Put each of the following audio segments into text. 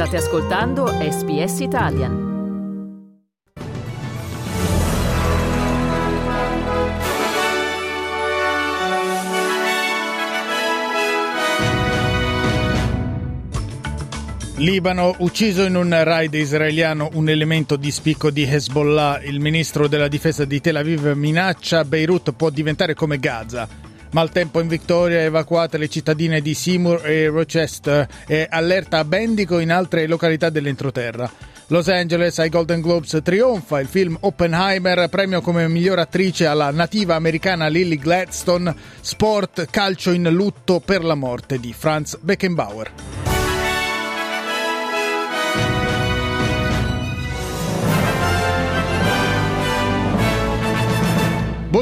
State ascoltando SBS Italian. Libano, ucciso in un raid israeliano un elemento di spicco di Hezbollah. Il ministro della difesa di Tel Aviv minaccia Beirut può diventare come Gaza. Maltempo in Victoria, evacuate le cittadine di Seymour e Rochester e allerta a Bendico in altre località dell'entroterra. Los Angeles ai Golden Globes trionfa il film Oppenheimer, premio come miglior attrice alla nativa americana Lily Gladstone, sport, calcio in lutto per la morte di Franz Beckenbauer.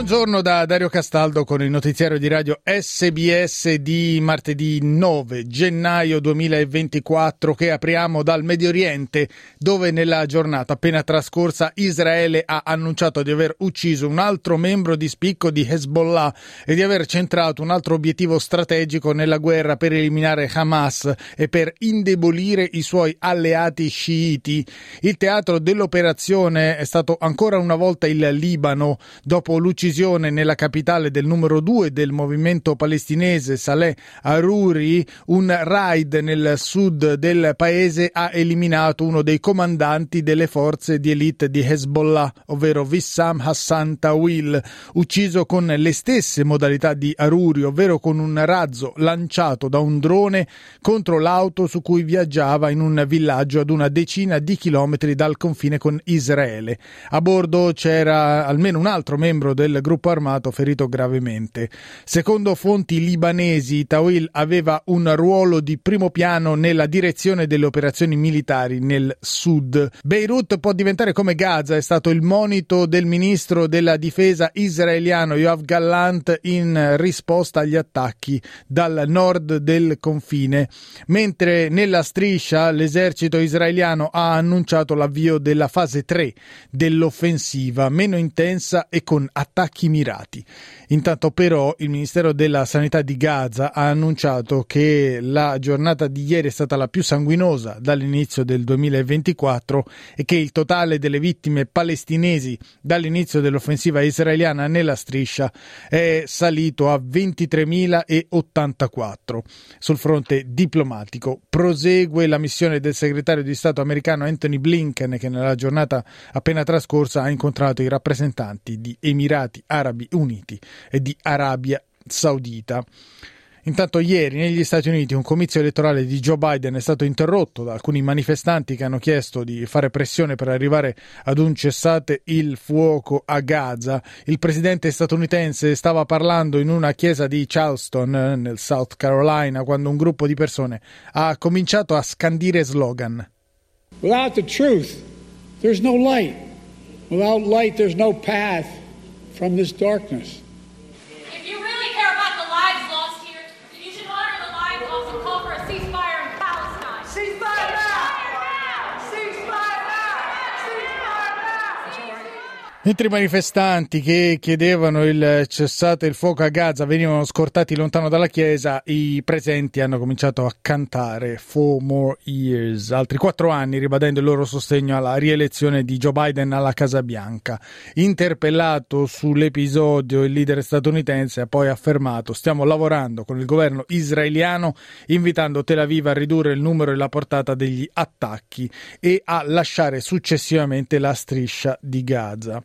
Buongiorno da Dario Castaldo con il notiziario di radio SBS di martedì 9 gennaio 2024 che apriamo dal Medio Oriente dove nella giornata appena trascorsa Israele ha annunciato di aver ucciso un altro membro di spicco di Hezbollah e di aver centrato un altro obiettivo strategico nella guerra per eliminare Hamas e per indebolire i suoi alleati sciiti. Il teatro dell'operazione è stato ancora una volta il Libano dopo l'uccisione uccisione nella capitale del numero due del movimento palestinese Saleh Aruri, un raid nel sud del paese ha eliminato uno dei comandanti delle forze di elite di Hezbollah, ovvero Wissam Hassan Tawil, ucciso con le stesse modalità di Aruri, ovvero con un razzo lanciato da un drone contro l'auto su cui viaggiava in un villaggio ad una decina di chilometri dal confine con Israele. A bordo c'era almeno un altro membro del del gruppo armato ferito gravemente. Secondo fonti libanesi, Tawil aveva un ruolo di primo piano nella direzione delle operazioni militari nel sud. Beirut può diventare come Gaza, è stato il monito del ministro della difesa israeliano Yoav Gallant in risposta agli attacchi dal nord del confine, mentre nella striscia l'esercito israeliano ha annunciato l'avvio della fase 3 dell'offensiva, meno intensa e con attacchi attacchi mirati. Intanto però il Ministero della Sanità di Gaza ha annunciato che la giornata di ieri è stata la più sanguinosa dall'inizio del 2024 e che il totale delle vittime palestinesi dall'inizio dell'offensiva israeliana nella striscia è salito a 23.084. Sul fronte diplomatico prosegue la missione del segretario di Stato americano Anthony Blinken che nella giornata appena trascorsa ha incontrato i rappresentanti di Emirati Arabi Uniti e di Arabia Saudita. Intanto ieri negli Stati Uniti un comizio elettorale di Joe Biden è stato interrotto da alcuni manifestanti che hanno chiesto di fare pressione per arrivare ad un cessate il fuoco a Gaza. Il presidente statunitense stava parlando in una chiesa di Charleston nel South Carolina quando un gruppo di persone ha cominciato a scandire slogan. Without the truth there's no light. Without light there's no path from this darkness. Mentre i manifestanti che chiedevano il cessate il fuoco a Gaza venivano scortati lontano dalla chiesa, i presenti hanno cominciato a cantare Four More Years, altri quattro anni, ribadendo il loro sostegno alla rielezione di Joe Biden alla Casa Bianca. Interpellato sull'episodio, il leader statunitense ha poi affermato stiamo lavorando con il governo israeliano, invitando Tel Aviv a ridurre il numero e la portata degli attacchi e a lasciare successivamente la striscia di Gaza.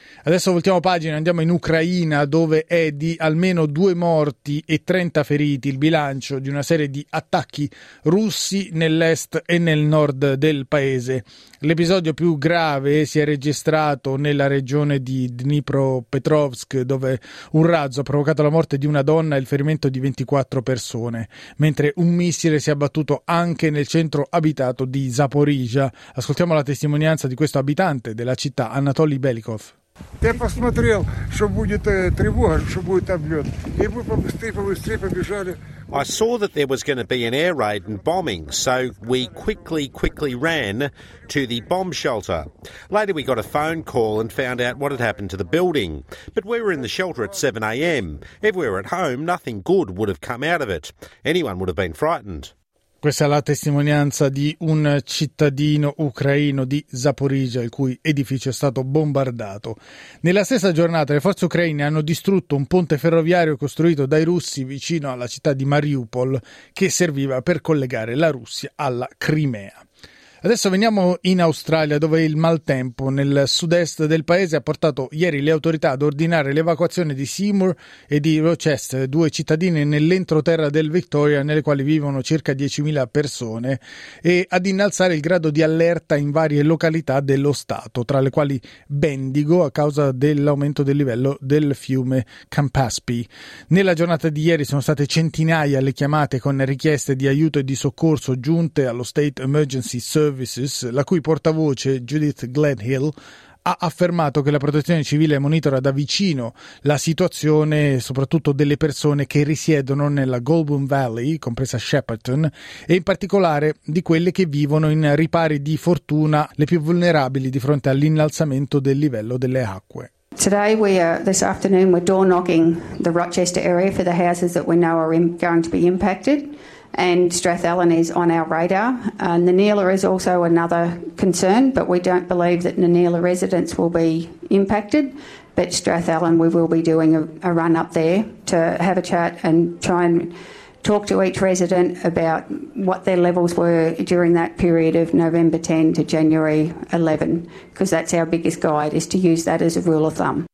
Adesso voltiamo pagina, andiamo in Ucraina dove è di almeno due morti e 30 feriti il bilancio di una serie di attacchi russi nell'est e nel nord del paese. L'episodio più grave si è registrato nella regione di Dnipropetrovsk dove un razzo ha provocato la morte di una donna e il ferimento di 24 persone, mentre un missile si è abbattuto anche nel centro abitato di Zaporizhia. Ascoltiamo la testimonianza di questo abitante della città, Anatoly Belikov. Я посмотрел, что будет э, тревога, что будет облет. И мы побыстрее, побыстрее побежали. I saw that there was going to be an air raid and bombing, so we quickly, quickly ran to the bomb shelter. Later, we got a phone call and found out what had happened to the building. But we were in the shelter at 7am. If we were at home, nothing good would have come out of it. Anyone would have been frightened. Questa è la testimonianza di un cittadino ucraino di Zaporizhia, il cui edificio è stato bombardato. Nella stessa giornata le forze ucraine hanno distrutto un ponte ferroviario costruito dai russi vicino alla città di Mariupol che serviva per collegare la Russia alla Crimea. Adesso veniamo in Australia dove il maltempo nel sud-est del paese ha portato ieri le autorità ad ordinare l'evacuazione di Seymour e di Rochester, due cittadine nell'entroterra del Victoria nelle quali vivono circa 10.000 persone e ad innalzare il grado di allerta in varie località dello Stato, tra le quali Bendigo a causa dell'aumento del livello del fiume Campaspe. Nella giornata di ieri sono state centinaia le chiamate con richieste di aiuto e di soccorso giunte allo State Emergency Service Services, la cui portavoce Judith Gledhill ha affermato che la protezione civile monitora da vicino la situazione soprattutto delle persone che risiedono nella Goulburn Valley, compresa Shepperton, e in particolare di quelle che vivono in ripari di fortuna le più vulnerabili di fronte all'innalzamento del livello delle acque. Today, we are, this afternoon, we're door knocking the Rochester area for the houses that we know are in, going to be impacted. And Strathallan is on our radar. Uh, Nanila is also another concern, but we don't believe that Nanila residents will be impacted. But Strathallan, we will be doing a, a run up there to have a chat and try and talk to each resident about what their levels were during that period of November 10 to January 11, because that's our biggest guide, is to use that as a rule of thumb.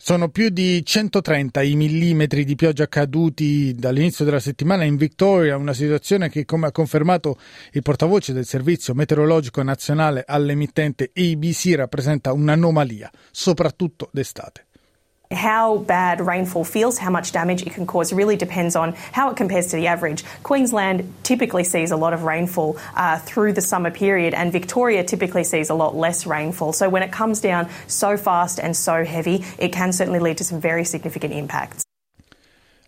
Sono più di 130 i millimetri di pioggia caduti dall'inizio della settimana in Victoria, una situazione che, come ha confermato il portavoce del Servizio Meteorologico Nazionale all'emittente ABC, rappresenta un'anomalia, soprattutto d'estate. How bad rainfall feels, how much damage it can cause, really depends on how it compares to the average. Queensland typically sees a lot of rainfall uh, through the summer period, and Victoria typically sees a lot less rainfall. So when it comes down so fast and so heavy, it can certainly lead to some very significant impacts.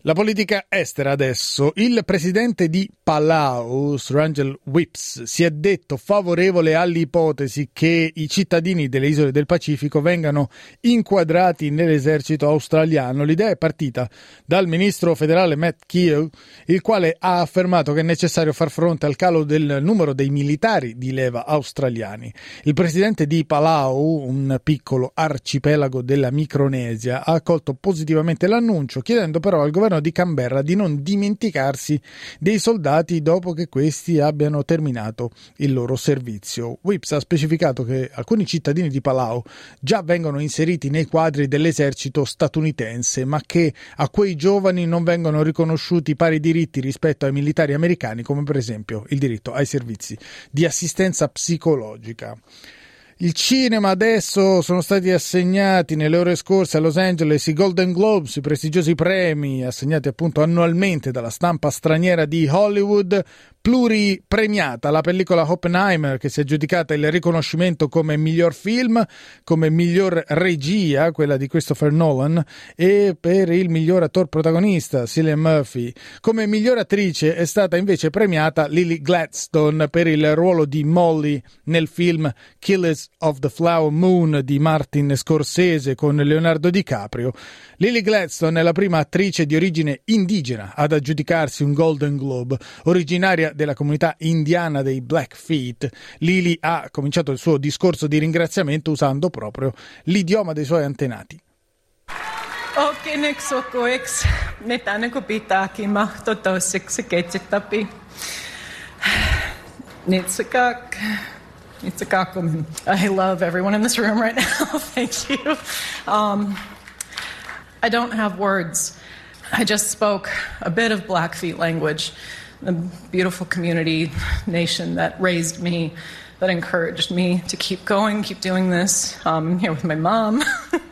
La politica estera adesso. Il presidente di Palau, Srangel Whips, si è detto favorevole all'ipotesi che i cittadini delle isole del Pacifico vengano inquadrati nell'esercito australiano. L'idea è partita dal ministro federale Matt Keogh, il quale ha affermato che è necessario far fronte al calo del numero dei militari di leva australiani. Il presidente di Palau, un piccolo arcipelago della Micronesia, ha accolto positivamente l'annuncio, chiedendo però al governo governo di Canberra di non dimenticarsi dei soldati dopo che questi abbiano terminato il loro servizio. Whips ha specificato che alcuni cittadini di Palau già vengono inseriti nei quadri dell'esercito statunitense, ma che a quei giovani non vengono riconosciuti pari diritti rispetto ai militari americani, come per esempio il diritto ai servizi di assistenza psicologica. Il cinema adesso sono stati assegnati nelle ore scorse a Los Angeles i Golden Globes, i prestigiosi premi assegnati appunto annualmente dalla stampa straniera di Hollywood pluripremiata la pellicola Oppenheimer che si è giudicata il riconoscimento come miglior film, come miglior regia, quella di Christopher Nolan, e per il miglior attore protagonista, Cillian Murphy. Come miglior attrice è stata invece premiata Lily Gladstone per il ruolo di Molly nel film Killers of the Flower Moon di Martin Scorsese con Leonardo DiCaprio. Lily Gladstone è la prima attrice di origine indigena ad aggiudicarsi un Golden Globe, originaria della comunità indiana dei Blackfeet. Lily ha cominciato il suo discorso di ringraziamento usando proprio l'idioma dei suoi antenati. Nitsikak. Nitsikak. I love everyone in this room right now. Thank you. Um, I don't have words. I just spoke a bit of Blackfeet language, the beautiful community nation that raised me, that encouraged me to keep going, keep doing this. Um, here with my mom,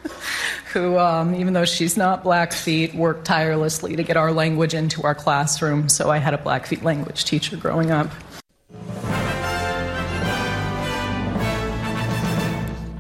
who, um, even though she's not Blackfeet, worked tirelessly to get our language into our classroom. So I had a Blackfeet language teacher growing up.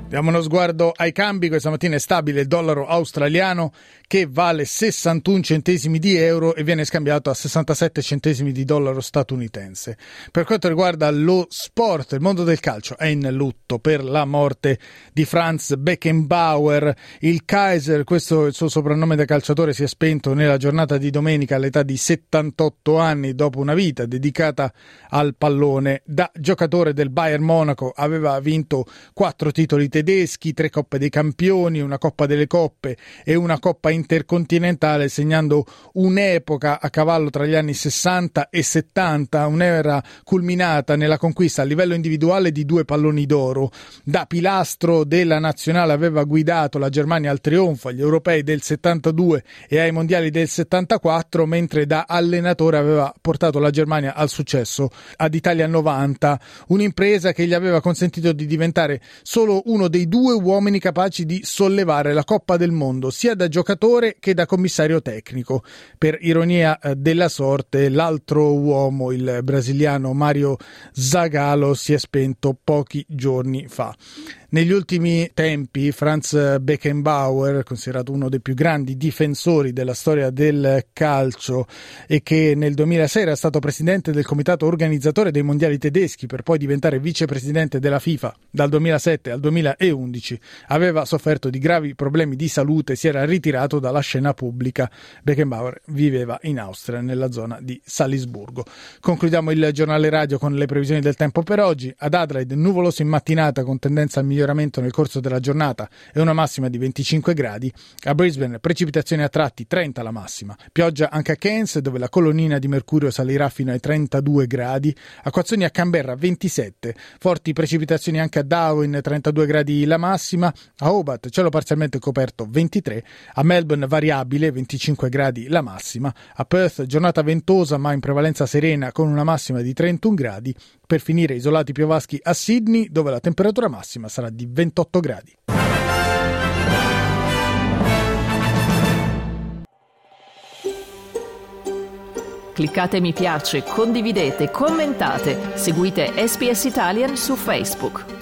Diamo uno sguardo ai cambi. Questa mattina è stabile il dollaro australiano che vale 61 centesimi di euro e viene scambiato a 67 centesimi di dollaro statunitense. Per quanto riguarda lo sport, il mondo del calcio è in lutto per la morte di Franz Beckenbauer. Il Kaiser, questo è il suo soprannome da calciatore, si è spento nella giornata di domenica all'età di 78 anni dopo una vita dedicata al pallone. Da giocatore del Bayern Monaco aveva vinto quattro titoli tedeschi, tre Coppe dei Campioni, una Coppa delle Coppe e una Coppa intercontinentale, segnando un'epoca a cavallo tra gli anni 60 e 70, un'era culminata nella conquista a livello individuale di due palloni d'oro. Da pilastro della nazionale aveva guidato la Germania al trionfo agli europei del 72 e ai mondiali del 74, mentre da allenatore aveva portato la Germania al successo ad Italia 90, un'impresa che gli aveva consentito di diventare solo uno dei due uomini capaci di sollevare la Coppa del Mondo, sia da giocatore che da commissario tecnico. Per ironia eh, della sorte, l'altro uomo, il brasiliano Mario Zagallo, si è spento pochi giorni fa. Negli ultimi tempi Franz Beckenbauer, considerato uno dei più grandi difensori della storia del calcio e che nel 2006 era stato presidente del comitato organizzatore dei mondiali tedeschi per poi diventare vicepresidente della FIFA dal 2007 al 2011, aveva sofferto di gravi problemi di salute e si era ritirato dalla scena pubblica. Beckenbauer viveva in Austria, nella zona di Salisburgo. Concludiamo il giornale radio con le previsioni del tempo per oggi. Ad Adelaide nuvoloso in mattinata con tendenza a migliorare miglioramento nel corso della giornata e una massima di 25 gradi. A Brisbane precipitazioni a tratti 30 la massima. Pioggia anche a Keynes dove la colonnina di mercurio salirà fino ai 32 gradi. Acquazzoni a Canberra 27. Forti precipitazioni anche a Darwin 32 gradi la massima. A Hobart cielo parzialmente coperto 23. A Melbourne variabile 25 gradi la massima. A Perth giornata ventosa ma in prevalenza serena con una massima di 31 gradi. Per finire isolati piovaschi a Sydney dove la temperatura massima sarà di 28 gradi. Cliccate mi piace, condividete, commentate, seguite SPS Italian su Facebook.